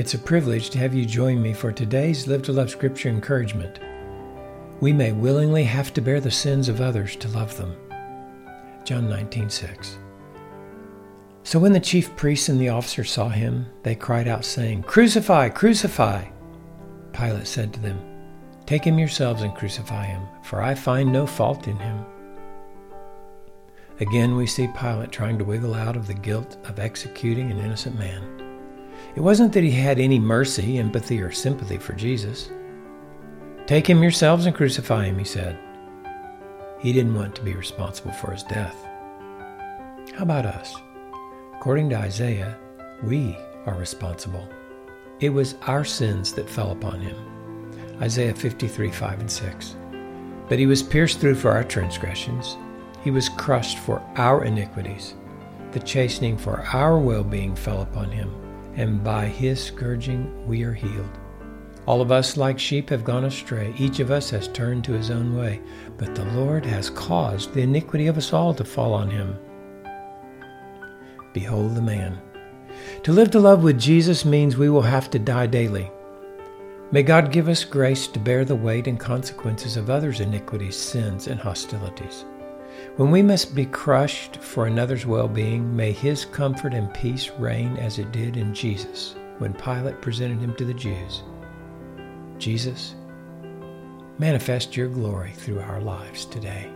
It's a privilege to have you join me for today's Live to Love Scripture encouragement. We may willingly have to bear the sins of others to love them. John 19:6. So when the chief priests and the officers saw him, they cried out saying, "Crucify, crucify!" Pilate said to them, "Take him yourselves and crucify him, for I find no fault in him." Again we see Pilate trying to wiggle out of the guilt of executing an innocent man. It wasn't that he had any mercy, empathy, or sympathy for Jesus. Take him yourselves and crucify him, he said. He didn't want to be responsible for his death. How about us? According to Isaiah, we are responsible. It was our sins that fell upon him. Isaiah 53 5 and 6. But he was pierced through for our transgressions, he was crushed for our iniquities. The chastening for our well being fell upon him, and by his scourging we are healed. All of us, like sheep, have gone astray. Each of us has turned to his own way, but the Lord has caused the iniquity of us all to fall on him. Behold the man. To live to love with Jesus means we will have to die daily. May God give us grace to bear the weight and consequences of others' iniquities, sins, and hostilities. When we must be crushed for another's well being, may his comfort and peace reign as it did in Jesus when Pilate presented him to the Jews. Jesus, manifest your glory through our lives today.